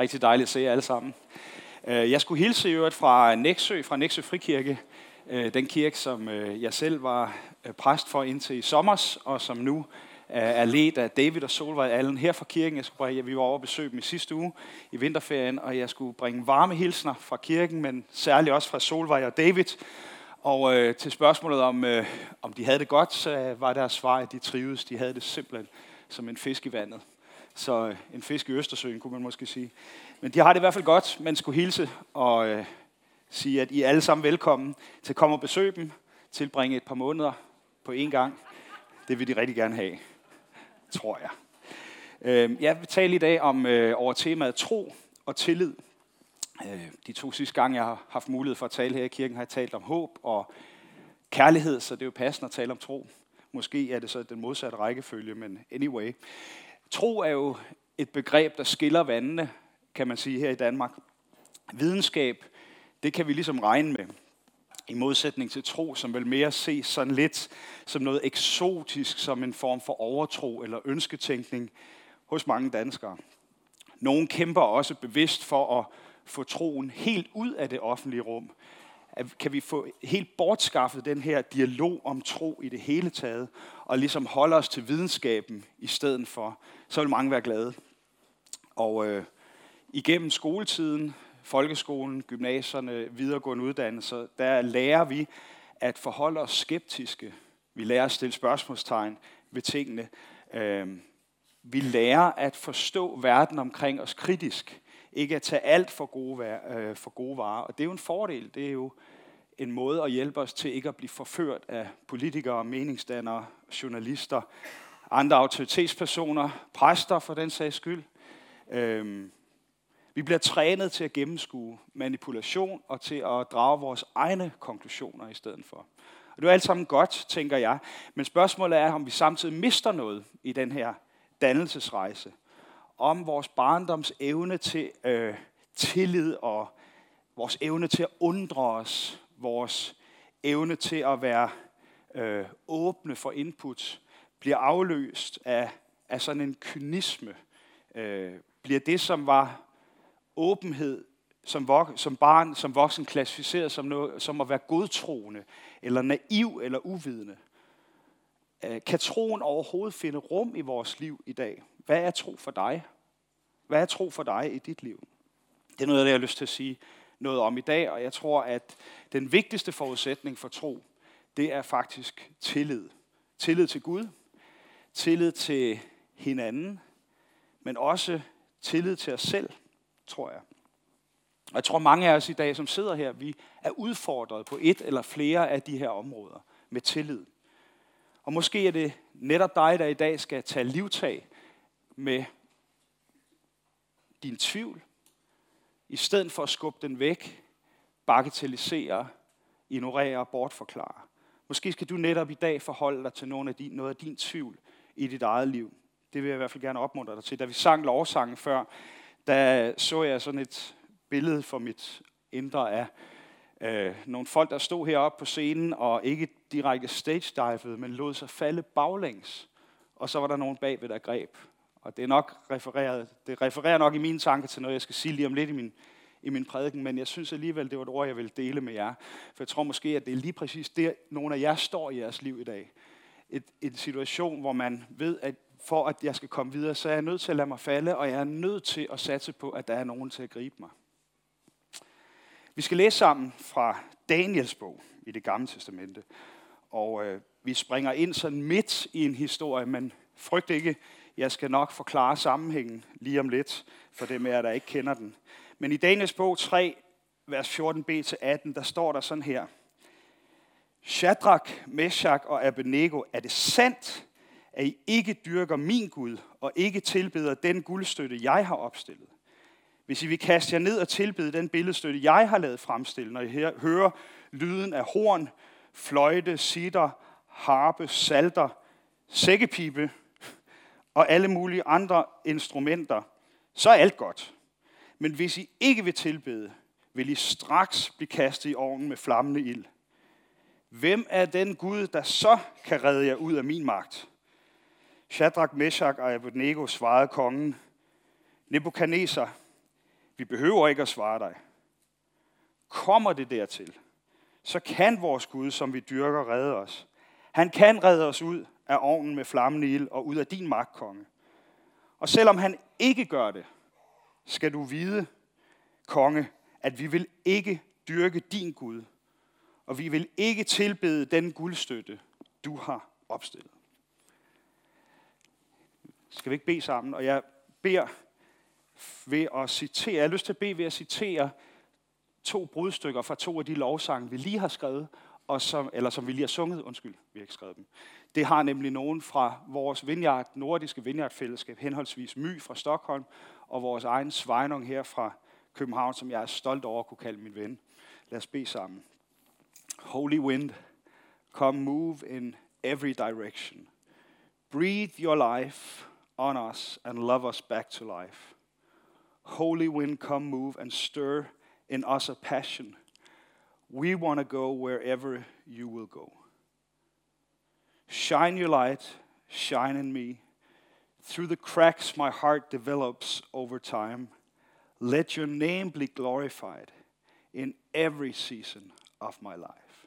Rigtig dejligt at se jer alle sammen. Øh, jeg skulle hilse i øvrigt fra Næksø, fra Næksø Frikirke, øh, den kirke, som øh, jeg selv var præst for indtil i sommers, og som nu er ledt af David og Solvej Allen her fra kirken. Jeg skulle bringe, vi var over besøg dem i sidste uge i vinterferien, og jeg skulle bringe varme hilsner fra kirken, men særligt også fra Solvej og David. Og øh, til spørgsmålet om, øh, om de havde det godt, så var deres svar, at de trivedes. De havde det simpelthen som en fisk i vandet. Så øh, en fisk i Østersøen, kunne man måske sige. Men de har det i hvert fald godt. Man skulle hilse og øh, sige, at I er alle sammen velkommen til at komme og besøge dem, tilbringe et par måneder på én gang. Det vil de rigtig gerne have, tror jeg. Øh, jeg vil tale i dag om øh, over temaet tro og tillid. Øh, de to sidste gange, jeg har haft mulighed for at tale her i kirken, har jeg talt om håb og kærlighed, så det er jo passende at tale om tro. Måske er det så den modsatte rækkefølge, men anyway. Tro er jo et begreb, der skiller vandene, kan man sige, her i Danmark. Videnskab, det kan vi ligesom regne med. I modsætning til tro, som vel mere ses sådan lidt som noget eksotisk, som en form for overtro eller ønsketænkning hos mange danskere. Nogle kæmper også bevidst for at få troen helt ud af det offentlige rum. Kan vi få helt bortskaffet den her dialog om tro i det hele taget, og ligesom holde os til videnskaben i stedet for, så vil mange være glade. Og øh, igennem skoletiden, folkeskolen, gymnasierne, videregående uddannelser, der lærer vi at forholde os skeptiske. Vi lærer at stille spørgsmålstegn ved tingene. Øh, vi lærer at forstå verden omkring os kritisk. Ikke at tage alt for gode, øh, for gode varer. Og det er jo en fordel. Det er jo en måde at hjælpe os til ikke at blive forført af politikere, meningsdannere, journalister, andre autoritetspersoner, præster for den sags skyld. Øhm, vi bliver trænet til at gennemskue manipulation og til at drage vores egne konklusioner i stedet for. Og det er alt sammen godt, tænker jeg. Men spørgsmålet er, om vi samtidig mister noget i den her dannelsesrejse. Om vores barndoms evne til øh, tillid og vores evne til at undre os vores evne til at være øh, åbne for input bliver afløst af, af sådan en kynisme. Øh, bliver det, som var åbenhed som, vok- som barn, som voksen klassificeret som, noget, som at være godtroende, eller naiv, eller uvidende. Øh, kan troen overhovedet finde rum i vores liv i dag? Hvad er tro for dig? Hvad er tro for dig i dit liv? Det er noget af det, jeg har lyst til at sige noget om i dag, og jeg tror, at den vigtigste forudsætning for tro, det er faktisk tillid. Tillid til Gud, tillid til hinanden, men også tillid til os selv, tror jeg. Og jeg tror, mange af os i dag, som sidder her, vi er udfordret på et eller flere af de her områder med tillid. Og måske er det netop dig, der i dag skal tage livtag med din tvivl, i stedet for at skubbe den væk, bagatellisere, ignorere og bortforklare. Måske skal du netop i dag forholde dig til nogle af din, noget af din tvivl i dit eget liv. Det vil jeg i hvert fald gerne opmuntre dig til. Da vi sang lovsangen før, der så jeg sådan et billede for mit indre af øh, nogle folk, der stod heroppe på scenen og ikke direkte stage divede, men lod sig falde baglæns. Og så var der nogen bagved, der greb og det er nok refereret, det refererer nok i mine tanker til noget, jeg skal sige lige om lidt i min, i min prædiken, men jeg synes alligevel, det var et ord, jeg vil dele med jer. For jeg tror måske, at det er lige præcis det, nogle af jer står i jeres liv i dag. Et, en situation, hvor man ved, at for at jeg skal komme videre, så er jeg nødt til at lade mig falde, og jeg er nødt til at satse på, at der er nogen til at gribe mig. Vi skal læse sammen fra Daniels bog i det gamle testamente. Og øh, vi springer ind sådan midt i en historie, men frygt ikke, jeg skal nok forklare sammenhængen lige om lidt, for dem af jer, der ikke kender den. Men i Daniels bog 3, vers 14b-18, der står der sådan her. Shadrach, Meshach og Abednego, er det sandt, at I ikke dyrker min Gud, og ikke tilbeder den guldstøtte, jeg har opstillet? Hvis I vil kaste jer ned og tilbede den billedstøtte, jeg har lavet fremstille, når I hører lyden af horn, fløjte, sitter, harpe, salter, sækkepipe og alle mulige andre instrumenter, så er alt godt. Men hvis I ikke vil tilbede, vil I straks blive kastet i ovnen med flammende ild. Hvem er den Gud, der så kan redde jer ud af min magt? Shadrach, Meshach og Abednego svarede kongen, Nebuchadnezzar, Vi behøver ikke at svare dig. Kommer det dertil, så kan vores Gud, som vi dyrker, redde os. Han kan redde os ud af ovnen med flammende ild og ud af din magtkonge. Og selvom han ikke gør det, skal du vide, konge, at vi vil ikke dyrke din Gud, og vi vil ikke tilbede den guldstøtte, du har opstillet. Skal vi ikke bede sammen? Og jeg beder ved at citere, jeg har lyst til at bede ved at citere to brudstykker fra to af de lovsange, vi lige har skrevet, og som, eller som vi lige har sunget, undskyld, vi har ikke skrevet dem. Det har nemlig nogen fra vores vineyard, nordiske vineyardfællesskab, henholdsvis My fra Stockholm, og vores egen Svejnung her fra København, som jeg er stolt over at kunne kalde min ven. Lad os bede sammen. Holy wind, come move in every direction. Breathe your life on us and love us back to life. Holy wind, come move and stir in us a passion. We want to go wherever you will go. Shine your light, shine in me. Through the cracks my heart develops over time, let your name be glorified in every season of my life.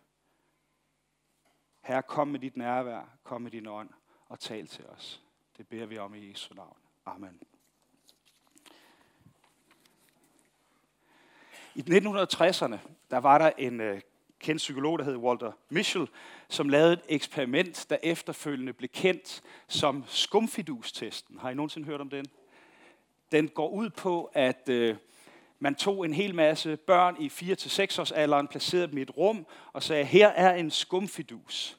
Herre, kom med dit nærvær, kom med din ånd og tal til os. Det beder vi om i Jesu navn. Amen. I 1960'erne, der var der en øh, kendt psykolog, der hed Walter Mischel, som lavede et eksperiment, der efterfølgende blev kendt som skumfidustesten. Har I nogensinde hørt om den? Den går ud på, at øh, man tog en hel masse børn i 4-6 års alderen, placerede dem i et rum og sagde, her er en skumfidus.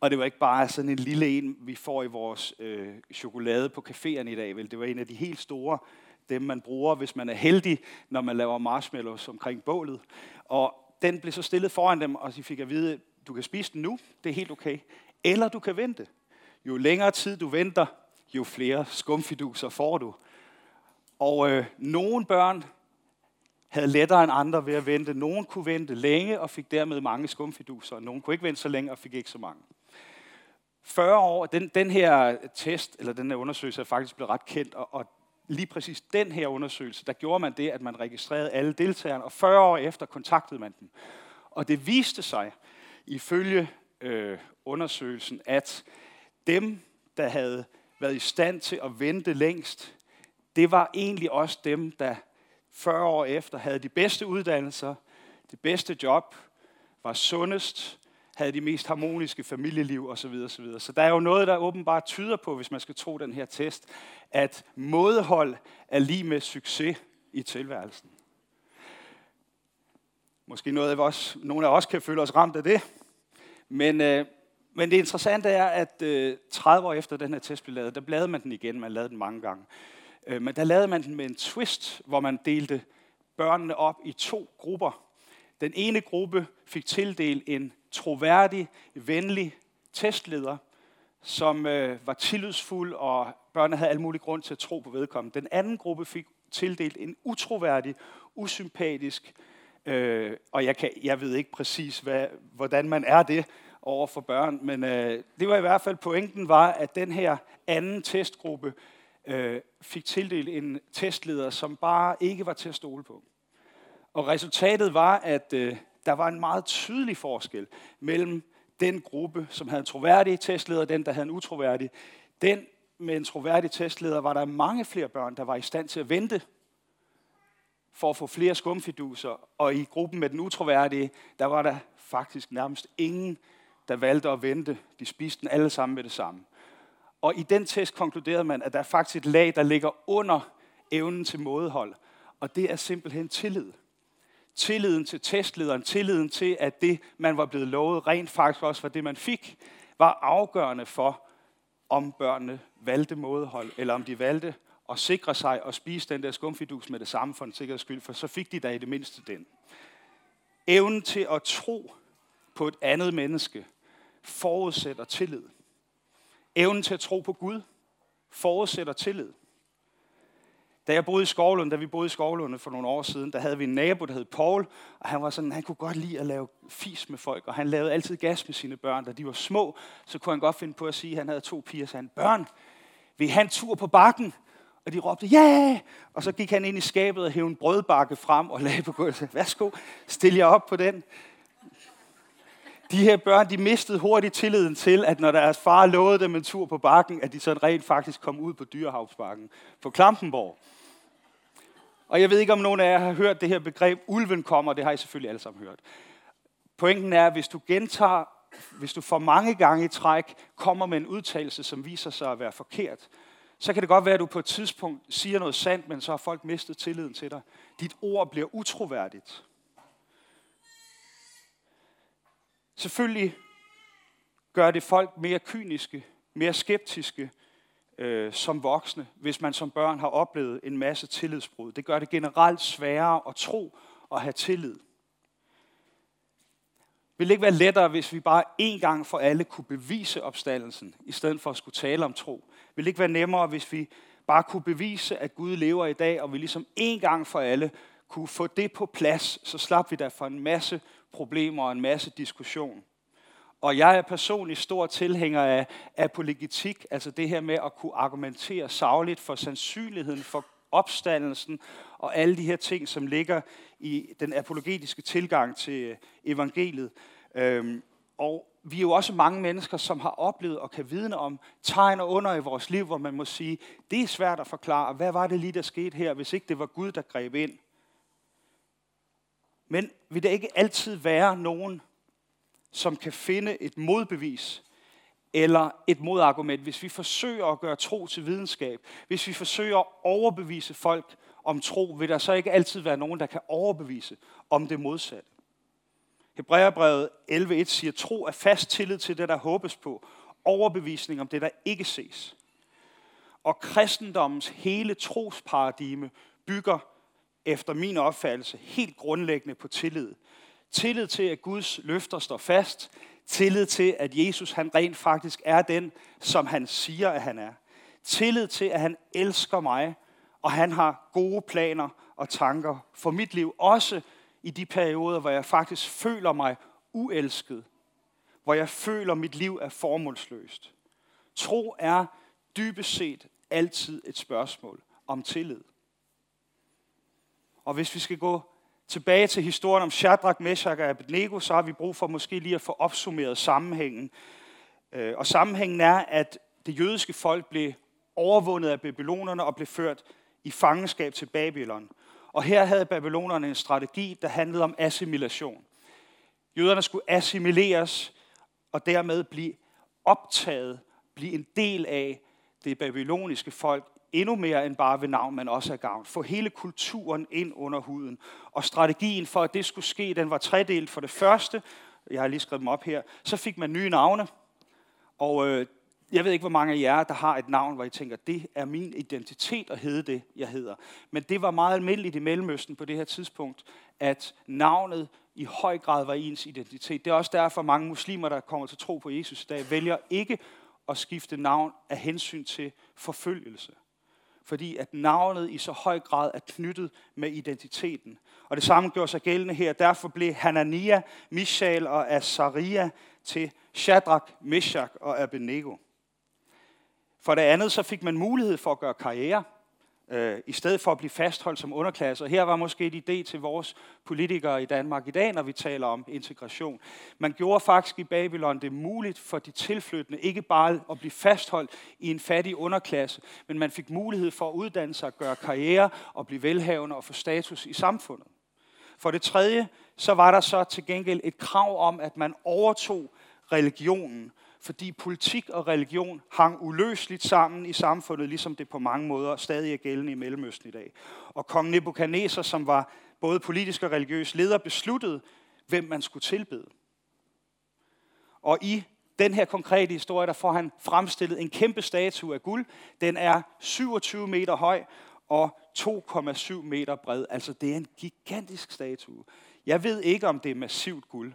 Og det var ikke bare sådan en lille en, vi får i vores øh, chokolade på caféerne i dag. Vel? Det var en af de helt store dem man bruger, hvis man er heldig, når man laver marshmallows omkring bålet. Og den blev så stillet foran dem, og de fik at vide, du kan spise den nu, det er helt okay. Eller du kan vente. Jo længere tid du venter, jo flere skumfiduser får du. Og øh, nogle børn havde lettere end andre ved at vente. Nogle kunne vente længe og fik dermed mange skumfiduser, og nogle kunne ikke vente så længe og fik ikke så mange. 40 år, den, den her test, eller den her undersøgelse er faktisk blevet ret kendt, og, og lige præcis den her undersøgelse, der gjorde man det, at man registrerede alle deltagerne, og 40 år efter kontaktede man dem. Og det viste sig, ifølge øh, undersøgelsen, at dem, der havde været i stand til at vente længst, det var egentlig også dem, der 40 år efter havde de bedste uddannelser, det bedste job, var sundest, havde de mest harmoniske familieliv osv. osv. Så der er jo noget, der åbenbart tyder på, hvis man skal tro den her test, at modhold er lige med succes i tilværelsen. Måske noget af os, nogle af os kan føle os ramt af det. Men, øh, men det interessante er, at øh, 30 år efter den her test blev lavet, der lavede man den igen. Man lavede den mange gange. Øh, men der lavede man den med en twist, hvor man delte børnene op i to grupper. Den ene gruppe fik tildelt en troværdig, venlig testleder, som øh, var tillidsfuld, og børnene havde al mulig grund til at tro på vedkommende. Den anden gruppe fik tildelt en utroværdig, usympatisk, øh, og jeg, kan, jeg ved ikke præcis, hvad, hvordan man er det over for børn, men øh, det var i hvert fald pointen var, at den her anden testgruppe øh, fik tildelt en testleder, som bare ikke var til at stole på. Og resultatet var, at øh, der var en meget tydelig forskel mellem den gruppe, som havde en troværdig testleder, og den, der havde en utroværdig. Den med en troværdig testleder var der mange flere børn, der var i stand til at vente for at få flere skumfiduser. Og i gruppen med den utroværdige, der var der faktisk nærmest ingen, der valgte at vente. De spiste den alle sammen med det samme. Og i den test konkluderede man, at der er faktisk et lag, der ligger under evnen til mådehold. Og det er simpelthen tillid tilliden til testlederen, tilliden til, at det, man var blevet lovet, rent faktisk også var det, man fik, var afgørende for, om børnene valgte mådehold, eller om de valgte at sikre sig og spise den der skumfidus med det samme for en sikkerheds skyld, for så fik de da i det mindste den. Evnen til at tro på et andet menneske forudsætter tillid. Evnen til at tro på Gud forudsætter tillid. Da jeg boede i Skovlund, da vi boede i Skovlund for nogle år siden, der havde vi en nabo, der hed Paul, og han var sådan, han kunne godt lide at lave fis med folk, og han lavede altid gas med sine børn. Da de var små, så kunne han godt finde på at sige, at han havde to piger, så han, børn, vi have en tur på bakken? Og de råbte, ja! Yeah! Og så gik han ind i skabet og hævde en brødbakke frem og lagde på gulvet. Værsgo, stil jer op på den. De her børn, de mistede hurtigt tilliden til, at når deres far lovede dem en tur på bakken, at de så rent faktisk kom ud på Dyrehavsbakken på Klampenborg. Og jeg ved ikke, om nogen af jer har hørt det her begreb, ulven kommer, det har I selvfølgelig alle sammen hørt. Pointen er, at hvis du gentager, hvis du for mange gange i træk kommer med en udtalelse, som viser sig at være forkert, så kan det godt være, at du på et tidspunkt siger noget sandt, men så har folk mistet tilliden til dig. Dit ord bliver utroværdigt. Selvfølgelig gør det folk mere kyniske, mere skeptiske øh, som voksne, hvis man som børn har oplevet en masse tillidsbrud. Det gør det generelt sværere at tro og have tillid. Vil det ikke være lettere, hvis vi bare én gang for alle kunne bevise opstandelsen, i stedet for at skulle tale om tro? Vil det ikke være nemmere, hvis vi bare kunne bevise, at Gud lever i dag, og vi ligesom én gang for alle kunne få det på plads, så slap vi da for en masse problemer og en masse diskussion. Og jeg er personligt stor tilhænger af apologetik, altså det her med at kunne argumentere sagligt for sandsynligheden for opstandelsen og alle de her ting, som ligger i den apologetiske tilgang til øh, evangeliet. Øhm, og vi er jo også mange mennesker, som har oplevet og kan vidne om tegn og under i vores liv, hvor man må sige, det er svært at forklare, hvad var det lige, der skete her, hvis ikke det var Gud, der greb ind. Men vil der ikke altid være nogen, som kan finde et modbevis eller et modargument, hvis vi forsøger at gøre tro til videnskab, hvis vi forsøger at overbevise folk om tro, vil der så ikke altid være nogen, der kan overbevise om det modsatte. Hebræerbrevet 11.1 siger, tro er fast tillid til det, der håbes på, overbevisning om det, der ikke ses. Og kristendommens hele trosparadigme bygger efter min opfattelse helt grundlæggende på tillid. Tillid til, at Guds løfter står fast. Tillid til, at Jesus han rent faktisk er den, som han siger, at han er. Tillid til, at han elsker mig, og han har gode planer og tanker for mit liv. Også i de perioder, hvor jeg faktisk føler mig uelsket. Hvor jeg føler, at mit liv er formålsløst. Tro er dybest set altid et spørgsmål om tillid. Og hvis vi skal gå tilbage til historien om Shadrach, Meshach og Abednego, så har vi brug for måske lige at få opsummeret sammenhængen. Øh, og sammenhængen er, at det jødiske folk blev overvundet af babylonerne og blev ført i fangenskab til Babylon. Og her havde babylonerne en strategi, der handlede om assimilation. Jøderne skulle assimileres og dermed blive optaget, blive en del af det babyloniske folk endnu mere end bare ved navn, men også af gavn. Få hele kulturen ind under huden. Og strategien for, at det skulle ske, den var tredelt. For det første, jeg har lige skrevet dem op her, så fik man nye navne. Og øh, jeg ved ikke, hvor mange af jer, der har et navn, hvor I tænker, det er min identitet at hedde det, jeg hedder. Men det var meget almindeligt i Mellemøsten på det her tidspunkt, at navnet i høj grad var ens identitet. Det er også derfor, mange muslimer, der kommer til tro på Jesus i dag, vælger ikke at skifte navn af hensyn til forfølgelse fordi at navnet i så høj grad er knyttet med identiteten. Og det samme gjorde sig gældende her. Derfor blev Hanania, Mishael og Azaria til Shadrach, Meshach og Abednego. For det andet så fik man mulighed for at gøre karriere øh, i stedet for at blive fastholdt som underklasse. Og her var måske et idé til vores politikere i Danmark i dag, når vi taler om integration. Man gjorde faktisk i Babylon det muligt for de tilflyttende ikke bare at blive fastholdt i en fattig underklasse, men man fik mulighed for at uddanne sig, gøre karriere og blive velhavende og få status i samfundet. For det tredje, så var der så til gengæld et krav om, at man overtog religionen fordi politik og religion hang uløseligt sammen i samfundet, ligesom det på mange måder stadig er gældende i Mellemøsten i dag. Og kong Nebuchadnezzar, som var både politisk og religiøs leder, besluttede, hvem man skulle tilbede. Og i den her konkrete historie, der får han fremstillet en kæmpe statue af guld. Den er 27 meter høj og 2,7 meter bred. Altså det er en gigantisk statue. Jeg ved ikke, om det er massivt guld,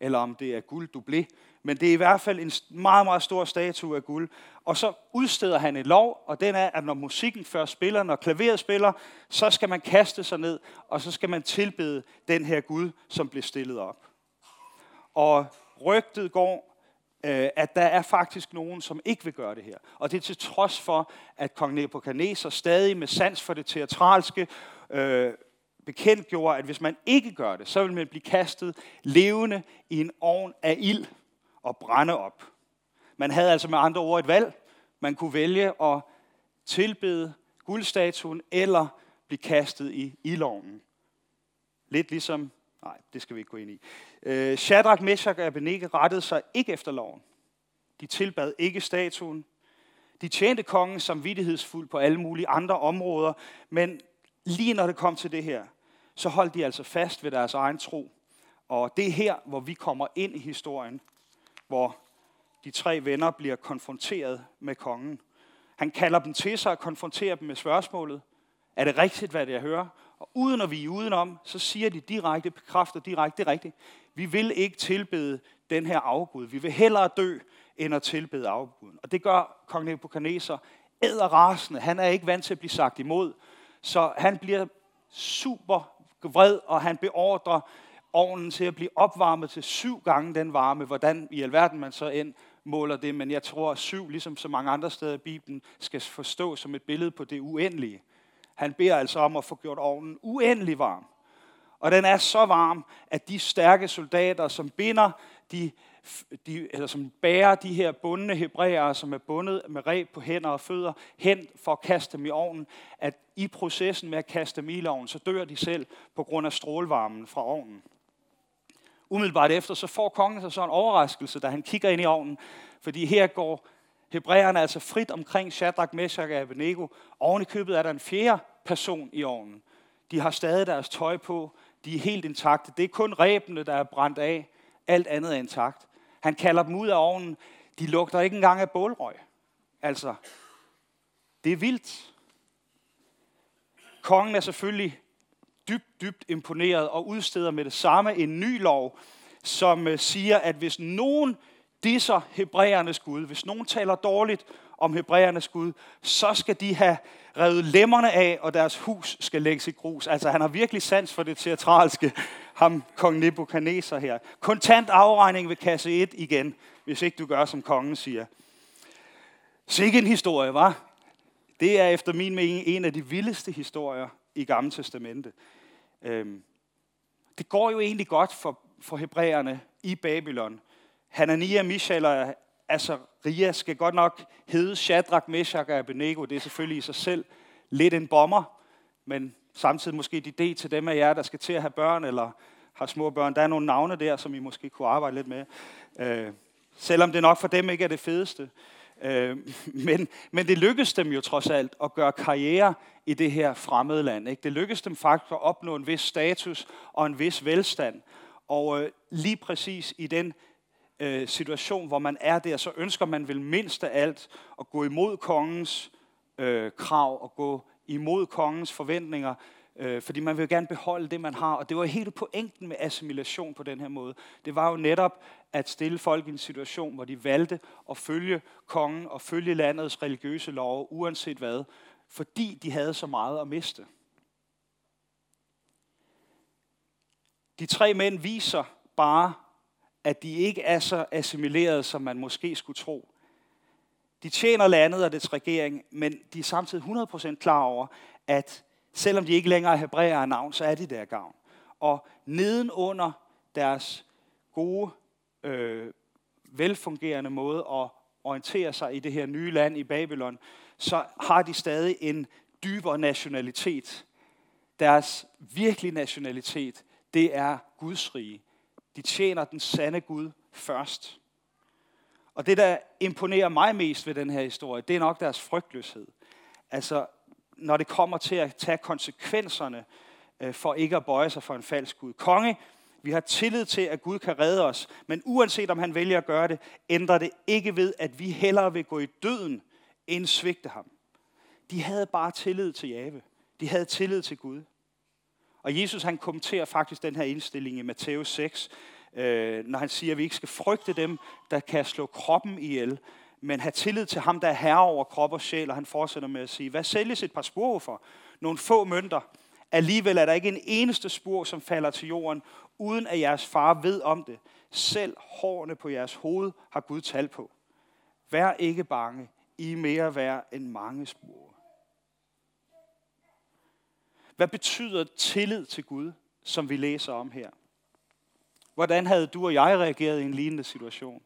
eller om det er guld dublé, men det er i hvert fald en meget, meget stor statue af guld. Og så udsteder han en lov, og den er, at når musikken først spiller, når klaveret spiller, så skal man kaste sig ned, og så skal man tilbede den her Gud, som blev stillet op. Og rygtet går, øh, at der er faktisk nogen, som ikke vil gøre det her. Og det er til trods for, at kong Nebuchadnezzar stadig med sans for det teatralske øh, bekendt gjorde, at hvis man ikke gør det, så vil man blive kastet levende i en ovn af ild og brænde op. Man havde altså med andre ord et valg. Man kunne vælge at tilbede guldstatuen eller blive kastet i ildovnen. Lidt ligesom, nej, det skal vi ikke gå ind i. Øh, Shadrach, Meshach og Abednego rettede sig ikke efter loven. De tilbad ikke statuen. De tjente kongen som vidtighedsfuld på alle mulige andre områder, men lige når det kom til det her, så holdt de altså fast ved deres egen tro. Og det er her, hvor vi kommer ind i historien, hvor de tre venner bliver konfronteret med kongen. Han kalder dem til sig og konfronterer dem med spørgsmålet, er det rigtigt, hvad det jeg hører? Og uden at vi er udenom, så siger de direkte, bekræfter direkte, det er rigtigt. Vi vil ikke tilbede den her afgud. Vi vil hellere dø, end at tilbede afguden. Og det gør kong Nebuchadnezzar æderrasende. Han er ikke vant til at blive sagt imod. Så han bliver super vred, og han beordrer ovnen til at blive opvarmet til syv gange den varme. Hvordan i alverden man så end måler det, men jeg tror, at syv, ligesom så mange andre steder i Bibelen, skal forstå som et billede på det uendelige. Han beder altså om at få gjort ovnen uendelig varm. Og den er så varm, at de stærke soldater, som binder de, de, eller som bærer de her bundne hebræere, som er bundet med reb på hænder og fødder, hen for at kaste dem i ovnen, at i processen med at kaste dem i ovnen, så dør de selv på grund af strålvarmen fra ovnen. Umiddelbart efter, så får kongen sig så en overraskelse, da han kigger ind i ovnen, fordi her går hebræerne altså frit omkring Shadrach, Meshach og Abednego. Oven i købet er der en fjerde person i ovnen. De har stadig deres tøj på, de er helt intakte. Det er kun rebene, der er brændt af. Alt andet er intakt. Han kalder dem ud af ovnen. De lugter ikke engang af bålrøg. Altså, det er vildt. Kongen er selvfølgelig dybt, dybt imponeret og udsteder med det samme en ny lov, som øh, siger, at hvis nogen disser hebræernes Gud, hvis nogen taler dårligt om hebræernes Gud, så skal de have revet lemmerne af, og deres hus skal lægges i grus. Altså han har virkelig sans for det teatralske, ham kong Nebuchadnezzar her. Kontant afregning ved kasse 1 igen, hvis ikke du gør, som kongen siger. Sikke en historie, var. Det er efter min mening en af de vildeste historier i Gamle Testamente. Øhm, det går jo egentlig godt for, for hebræerne i Babylon. Hanania, Mishael og Azaria skal godt nok hedde Shadrach, Meshach og Abednego. Det er selvfølgelig i sig selv lidt en bomber, men samtidig måske et idé til dem af jer, der skal til at have børn eller har små børn. Der er nogle navne der, som I måske kunne arbejde lidt med. Øh, selvom det nok for dem ikke er det fedeste. Øh, men, men det lykkedes dem jo trods alt at gøre karriere i det her fremmede land. Ikke? Det lykkedes dem faktisk at opnå en vis status og en vis velstand. Og øh, lige præcis i den øh, situation, hvor man er der, så ønsker man vel mindst af alt at gå imod kongens øh, krav og gå imod kongens forventninger, øh, fordi man vil gerne beholde det, man har. Og det var hele pointen med assimilation på den her måde. Det var jo netop at stille folk i en situation, hvor de valgte at følge kongen og følge landets religiøse love, uanset hvad, fordi de havde så meget at miste. De tre mænd viser bare, at de ikke er så assimileret, som man måske skulle tro. De tjener landet og dets regering, men de er samtidig 100% klar over, at selvom de ikke længere er hebræer af navn, så er de der gavn. Og nedenunder deres gode, øh, velfungerende måde at orientere sig i det her nye land i Babylon, så har de stadig en dybere nationalitet. Deres virkelige nationalitet, det er Guds rige. De tjener den sande Gud først. Og det, der imponerer mig mest ved den her historie, det er nok deres frygtløshed. Altså, når det kommer til at tage konsekvenserne øh, for ikke at bøje sig for en falsk Gud. Konge, vi har tillid til, at Gud kan redde os, men uanset om han vælger at gøre det, ændrer det ikke ved, at vi hellere vil gå i døden, end svigte ham. De havde bare tillid til Jave. De havde tillid til Gud. Og Jesus han kommenterer faktisk den her indstilling i Matthæus 6, øh, når han siger, at vi ikke skal frygte dem, der kan slå kroppen ihjel, men have tillid til ham, der er herre over krop og sjæl. Og han fortsætter med at sige, hvad sælges et par spor for? Nogle få mønter. Alligevel er der ikke en eneste spor, som falder til jorden, uden at jeres far ved om det. Selv hårene på jeres hoved har Gud tal på. Vær ikke bange, I er mere værd end mange spor. Hvad betyder tillid til Gud, som vi læser om her? Hvordan havde du og jeg reageret i en lignende situation?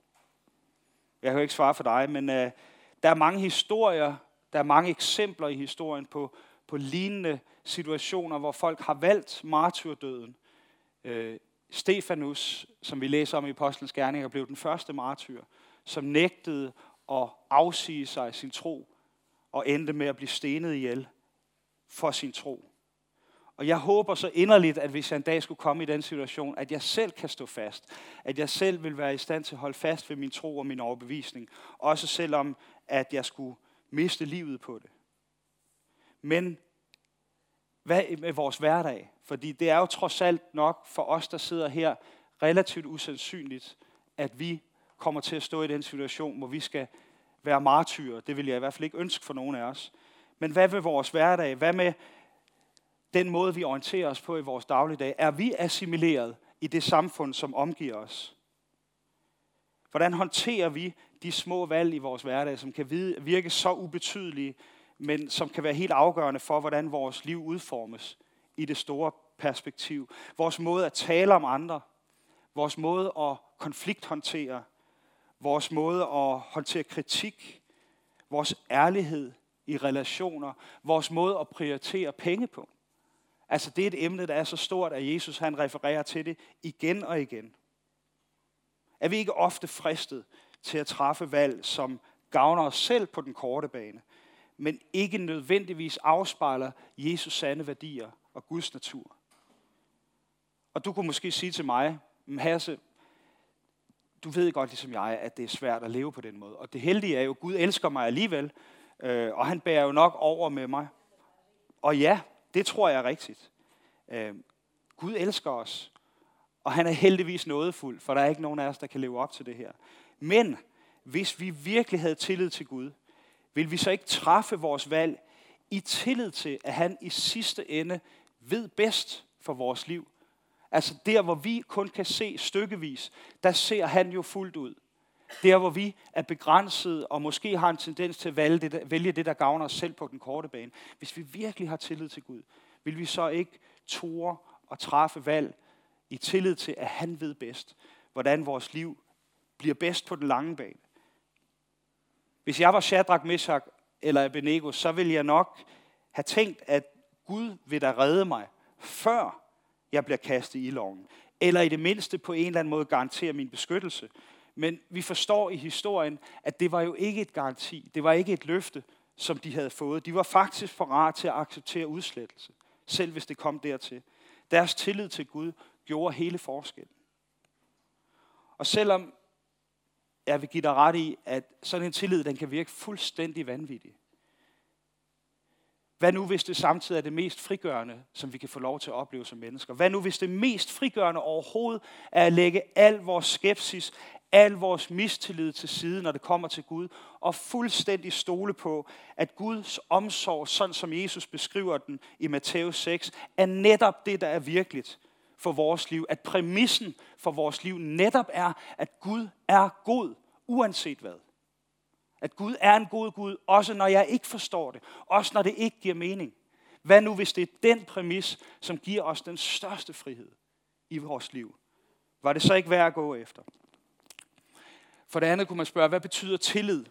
Jeg kan jo ikke svare for dig, men øh, der er mange historier, der er mange eksempler i historien på, på lignende situationer, hvor folk har valgt martyrdøden. Øh, Stefanus, som vi læser om i Apostlenes Gerninger, blev den første martyr, som nægtede at afsige sig sin tro og endte med at blive stenet ihjel for sin tro. Og jeg håber så inderligt, at hvis jeg en dag skulle komme i den situation, at jeg selv kan stå fast. At jeg selv vil være i stand til at holde fast ved min tro og min overbevisning. Også selvom, at jeg skulle miste livet på det. Men hvad med vores hverdag? Fordi det er jo trods alt nok for os, der sidder her, relativt usandsynligt, at vi kommer til at stå i den situation, hvor vi skal være martyrer. Det vil jeg i hvert fald ikke ønske for nogen af os. Men hvad med vores hverdag? Hvad med den måde, vi orienterer os på i vores dagligdag? Er vi assimileret i det samfund, som omgiver os? Hvordan håndterer vi de små valg i vores hverdag, som kan virke så ubetydelige, men som kan være helt afgørende for, hvordan vores liv udformes i det store perspektiv? Vores måde at tale om andre, vores måde at konflikthåndtere, vores måde at håndtere kritik, vores ærlighed i relationer, vores måde at prioritere penge på. Altså det er et emne, der er så stort, at Jesus han refererer til det igen og igen. Er vi ikke ofte fristet til at træffe valg, som gavner os selv på den korte bane, men ikke nødvendigvis afspejler Jesus sande værdier og Guds natur? Og du kunne måske sige til mig, Hasse, du ved godt ligesom jeg, at det er svært at leve på den måde. Og det heldige er jo, at Gud elsker mig alligevel, øh, og han bærer jo nok over med mig. Og ja, det tror jeg er rigtigt. Øh, Gud elsker os, og han er heldigvis nådefuld, for der er ikke nogen af os, der kan leve op til det her. Men hvis vi virkelig havde tillid til Gud, vil vi så ikke træffe vores valg i tillid til, at han i sidste ende ved bedst for vores liv. Altså der, hvor vi kun kan se stykkevis, der ser han jo fuldt ud. Der, hvor vi er begrænset og måske har en tendens til at vælge det, der, vælge det, der gavner os selv på den korte bane. Hvis vi virkelig har tillid til Gud, vil vi så ikke tore og træffe valg i tillid til, at han ved bedst, hvordan vores liv bliver bedst på den lange bane. Hvis jeg var Shadrach, Meshach eller Abednego, så ville jeg nok have tænkt, at Gud vil da redde mig, før jeg bliver kastet i loven. Eller i det mindste på en eller anden måde garantere min beskyttelse. Men vi forstår i historien, at det var jo ikke et garanti. Det var ikke et løfte, som de havde fået. De var faktisk parat til at acceptere udslettelse, selv hvis det kom dertil. Deres tillid til Gud gjorde hele forskellen. Og selvom jeg vil give dig ret i, at sådan en tillid, den kan virke fuldstændig vanvittig. Hvad nu, hvis det samtidig er det mest frigørende, som vi kan få lov til at opleve som mennesker? Hvad nu, hvis det mest frigørende overhovedet er at lægge al vores skepsis, al vores mistillid til side, når det kommer til Gud, og fuldstændig stole på, at Guds omsorg, sådan som Jesus beskriver den i Matthæus 6, er netop det, der er virkeligt for vores liv. At præmissen for vores liv netop er, at Gud er god, uanset hvad. At Gud er en god Gud, også når jeg ikke forstår det. Også når det ikke giver mening. Hvad nu, hvis det er den præmis, som giver os den største frihed i vores liv? Var det så ikke værd at gå efter? For det andet kunne man spørge, hvad betyder tillid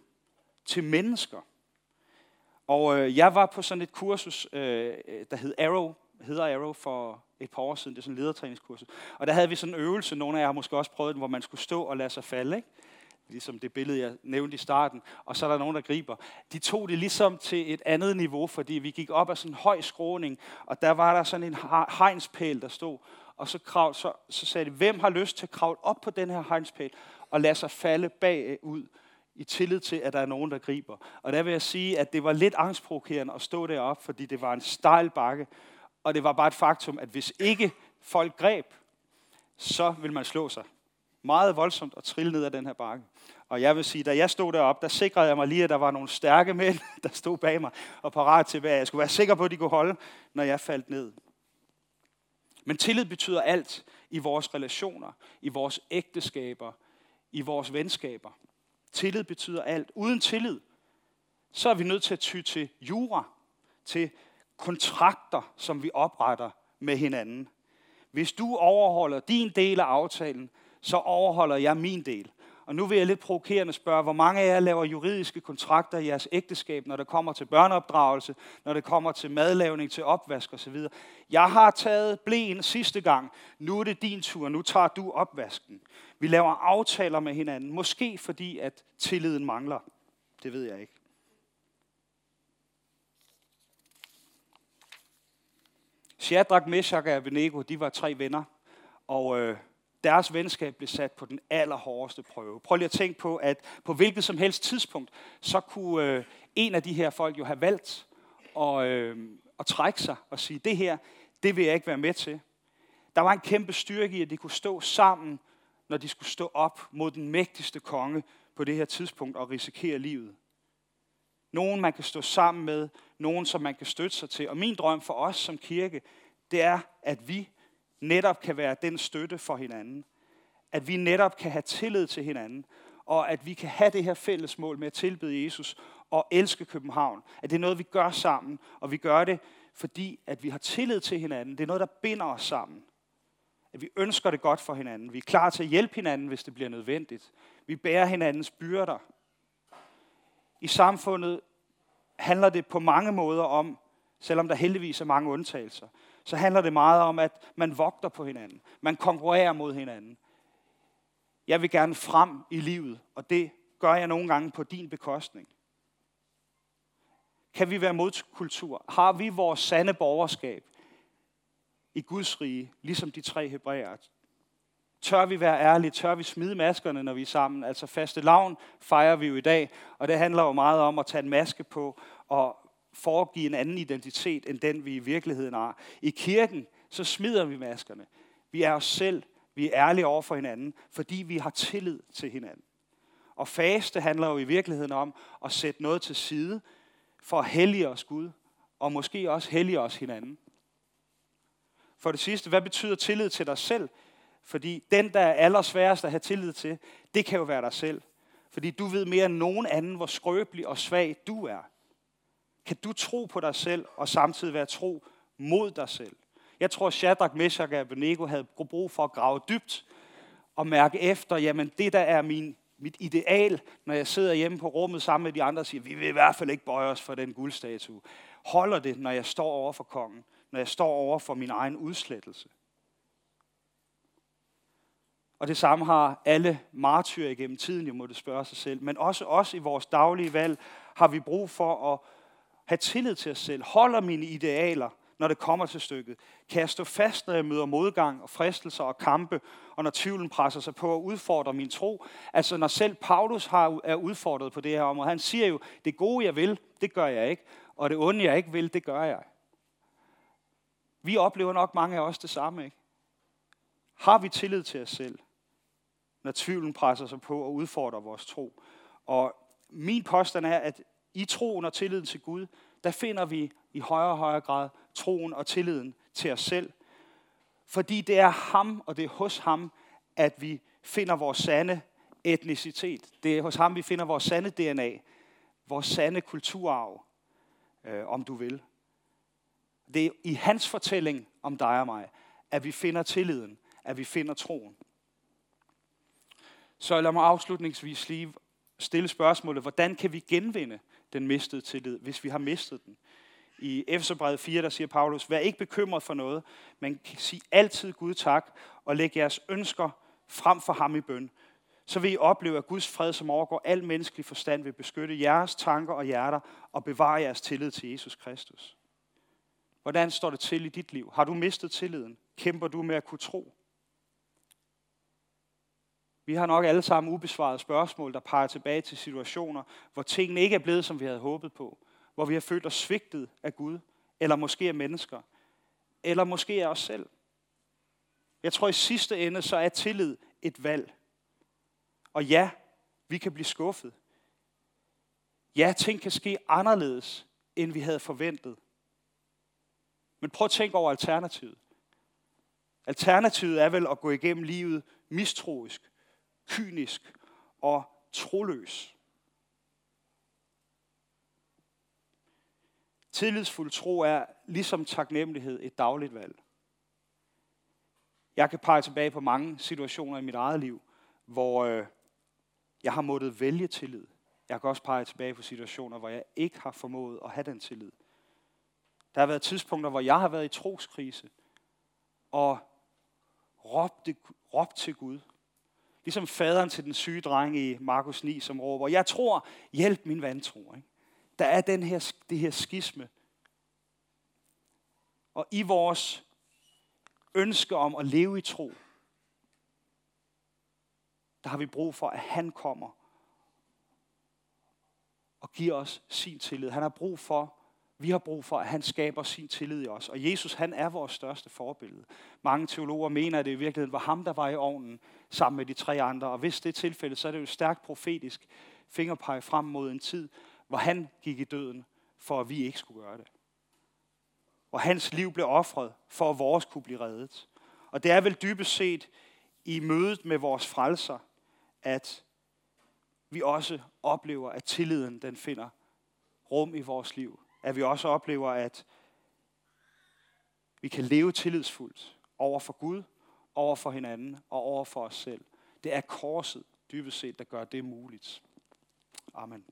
til mennesker? Og øh, jeg var på sådan et kursus, øh, der hed Arrow, hedder Arrow for et par år siden. Det er sådan en ledertræningskursus. Og der havde vi sådan en øvelse, nogle af jer har måske også prøvet den, hvor man skulle stå og lade sig falde. Ikke? Ligesom det billede, jeg nævnte i starten. Og så er der nogen, der griber. De tog det ligesom til et andet niveau, fordi vi gik op ad sådan en høj skråning, og der var der sådan en hegnspæl, der stod. Og så, krav, så, så sagde de, hvem har lyst til at kravle op på den her hegnspæl og lade sig falde bagud i tillid til, at der er nogen, der griber. Og der vil jeg sige, at det var lidt angstprovokerende at stå deroppe, fordi det var en stejl bakke, og det var bare et faktum, at hvis ikke folk greb, så vil man slå sig meget voldsomt og trille ned ad den her bakke. Og jeg vil sige, da jeg stod deroppe, der sikrede jeg mig lige, at der var nogle stærke mænd, der stod bag mig og parat til, hvad jeg skulle være sikker på, at de kunne holde, når jeg faldt ned. Men tillid betyder alt i vores relationer, i vores ægteskaber, i vores venskaber. Tillid betyder alt. Uden tillid, så er vi nødt til at ty til jura, til kontrakter, som vi opretter med hinanden. Hvis du overholder din del af aftalen, så overholder jeg min del. Og nu vil jeg lidt provokerende spørge, hvor mange af jer laver juridiske kontrakter i jeres ægteskab, når det kommer til børneopdragelse, når det kommer til madlavning, til opvask osv. Jeg har taget blæen sidste gang. Nu er det din tur. Nu tager du opvasken. Vi laver aftaler med hinanden. Måske fordi, at tilliden mangler. Det ved jeg ikke. Shadrach, Meshach og Abednego, de var tre venner. Og øh, deres venskab blev sat på den allerhårdeste prøve. Prøv lige at tænke på, at på hvilket som helst tidspunkt, så kunne øh, en af de her folk jo have valgt at, øh, at trække sig og sige, det her, det vil jeg ikke være med til. Der var en kæmpe styrke i, at de kunne stå sammen, når de skulle stå op mod den mægtigste konge på det her tidspunkt og risikere livet. Nogen, man kan stå sammen med, nogen, som man kan støtte sig til. Og min drøm for os som kirke, det er, at vi netop kan være den støtte for hinanden. At vi netop kan have tillid til hinanden, og at vi kan have det her fælles mål med at tilbede Jesus og elske København. At det er noget, vi gør sammen, og vi gør det, fordi at vi har tillid til hinanden. Det er noget, der binder os sammen. At vi ønsker det godt for hinanden. Vi er klar til at hjælpe hinanden, hvis det bliver nødvendigt. Vi bærer hinandens byrder. I samfundet handler det på mange måder om, selvom der heldigvis er mange undtagelser, så handler det meget om, at man vogter på hinanden. Man konkurrerer mod hinanden. Jeg vil gerne frem i livet, og det gør jeg nogle gange på din bekostning. Kan vi være modkultur? Har vi vores sande borgerskab i Guds rige, ligesom de tre hebræer. Tør vi være ærlige? Tør vi smide maskerne, når vi er sammen? Altså faste lavn fejrer vi jo i dag, og det handler jo meget om at tage en maske på og foregive en anden identitet, end den vi i virkeligheden har. I kirken, så smider vi maskerne. Vi er os selv. Vi er ærlige over for hinanden, fordi vi har tillid til hinanden. Og faste handler jo i virkeligheden om at sætte noget til side for at hellige os Gud, og måske også hellige os hinanden. For det sidste, hvad betyder tillid til dig selv? Fordi den, der er allersværest at have tillid til, det kan jo være dig selv. Fordi du ved mere end nogen anden, hvor skrøbelig og svag du er. Kan du tro på dig selv og samtidig være tro mod dig selv? Jeg tror, Shadrach, Meshach og Abednego havde brug for at grave dybt og mærke efter, jamen det der er min, mit ideal, når jeg sidder hjemme på rummet sammen med de andre og siger, vi vil i hvert fald ikke bøje os for den guldstatue. Holder det, når jeg står over for kongen, når jeg står over for min egen udslettelse? Og det samme har alle martyrer igennem tiden, jo må det spørge sig selv. Men også os i vores daglige valg har vi brug for at have tillid til os selv. Holder mine idealer, når det kommer til stykket? Kan jeg stå fast, når jeg møder modgang og fristelser og kampe, og når tvivlen presser sig på og udfordrer min tro? Altså når selv Paulus har, er udfordret på det her område. Han siger jo, det gode jeg vil, det gør jeg ikke. Og det onde jeg ikke vil, det gør jeg. Vi oplever nok mange af os det samme, ikke? Har vi tillid til os selv, når tvivlen presser sig på og udfordrer vores tro? Og min påstand er, at i troen og tilliden til Gud, der finder vi i højere og højere grad troen og tilliden til os selv. Fordi det er ham, og det er hos ham, at vi finder vores sande etnicitet. Det er hos ham, vi finder vores sande DNA, vores sande kulturarv, øh, om du vil. Det er i hans fortælling om dig og mig, at vi finder tilliden, at vi finder troen. Så lad mig afslutningsvis lige stille spørgsmålet, hvordan kan vi genvinde den mistede tillid, hvis vi har mistet den. I Efeserbrevet 4, der siger Paulus, vær ikke bekymret for noget, men sig altid Gud tak, og læg jeres ønsker frem for ham i bøn. Så vil I opleve, at Guds fred, som overgår al menneskelig forstand, vil beskytte jeres tanker og hjerter og bevare jeres tillid til Jesus Kristus. Hvordan står det til i dit liv? Har du mistet tilliden? Kæmper du med at kunne tro? Vi har nok alle sammen ubesvarede spørgsmål, der peger tilbage til situationer, hvor tingene ikke er blevet, som vi havde håbet på. Hvor vi har følt os svigtet af Gud, eller måske af mennesker, eller måske af os selv. Jeg tror i sidste ende, så er tillid et valg. Og ja, vi kan blive skuffet. Ja, ting kan ske anderledes, end vi havde forventet. Men prøv at tænke over alternativet. Alternativet er vel at gå igennem livet mistroisk, kynisk og troløs. Tillidsfuld tro er ligesom taknemmelighed et dagligt valg. Jeg kan pege tilbage på mange situationer i mit eget liv, hvor øh, jeg har måttet vælge tillid. Jeg kan også pege tilbage på situationer, hvor jeg ikke har formået at have den tillid. Der har været tidspunkter, hvor jeg har været i troskrise og råbt, råbt til Gud. Ligesom faderen til den syge dreng i Markus 9, som råber, jeg tror, hjælp min vantro. Ikke? Der er den her, det her skisme. Og i vores ønske om at leve i tro, der har vi brug for, at han kommer og giver os sin tillid. Han har brug for, vi har brug for, at han skaber sin tillid i os. Og Jesus, han er vores største forbillede. Mange teologer mener, at det i virkeligheden var ham, der var i ovnen sammen med de tre andre. Og hvis det er tilfældet, så er det jo stærkt profetisk fingerpege frem mod en tid, hvor han gik i døden, for at vi ikke skulle gøre det. Hvor hans liv blev offret, for at vores kunne blive reddet. Og det er vel dybest set i mødet med vores frelser, at vi også oplever, at tilliden den finder rum i vores liv. At vi også oplever, at vi kan leve tillidsfuldt over for Gud, over for hinanden og over for os selv. Det er korset dybest set, der gør det muligt. Amen.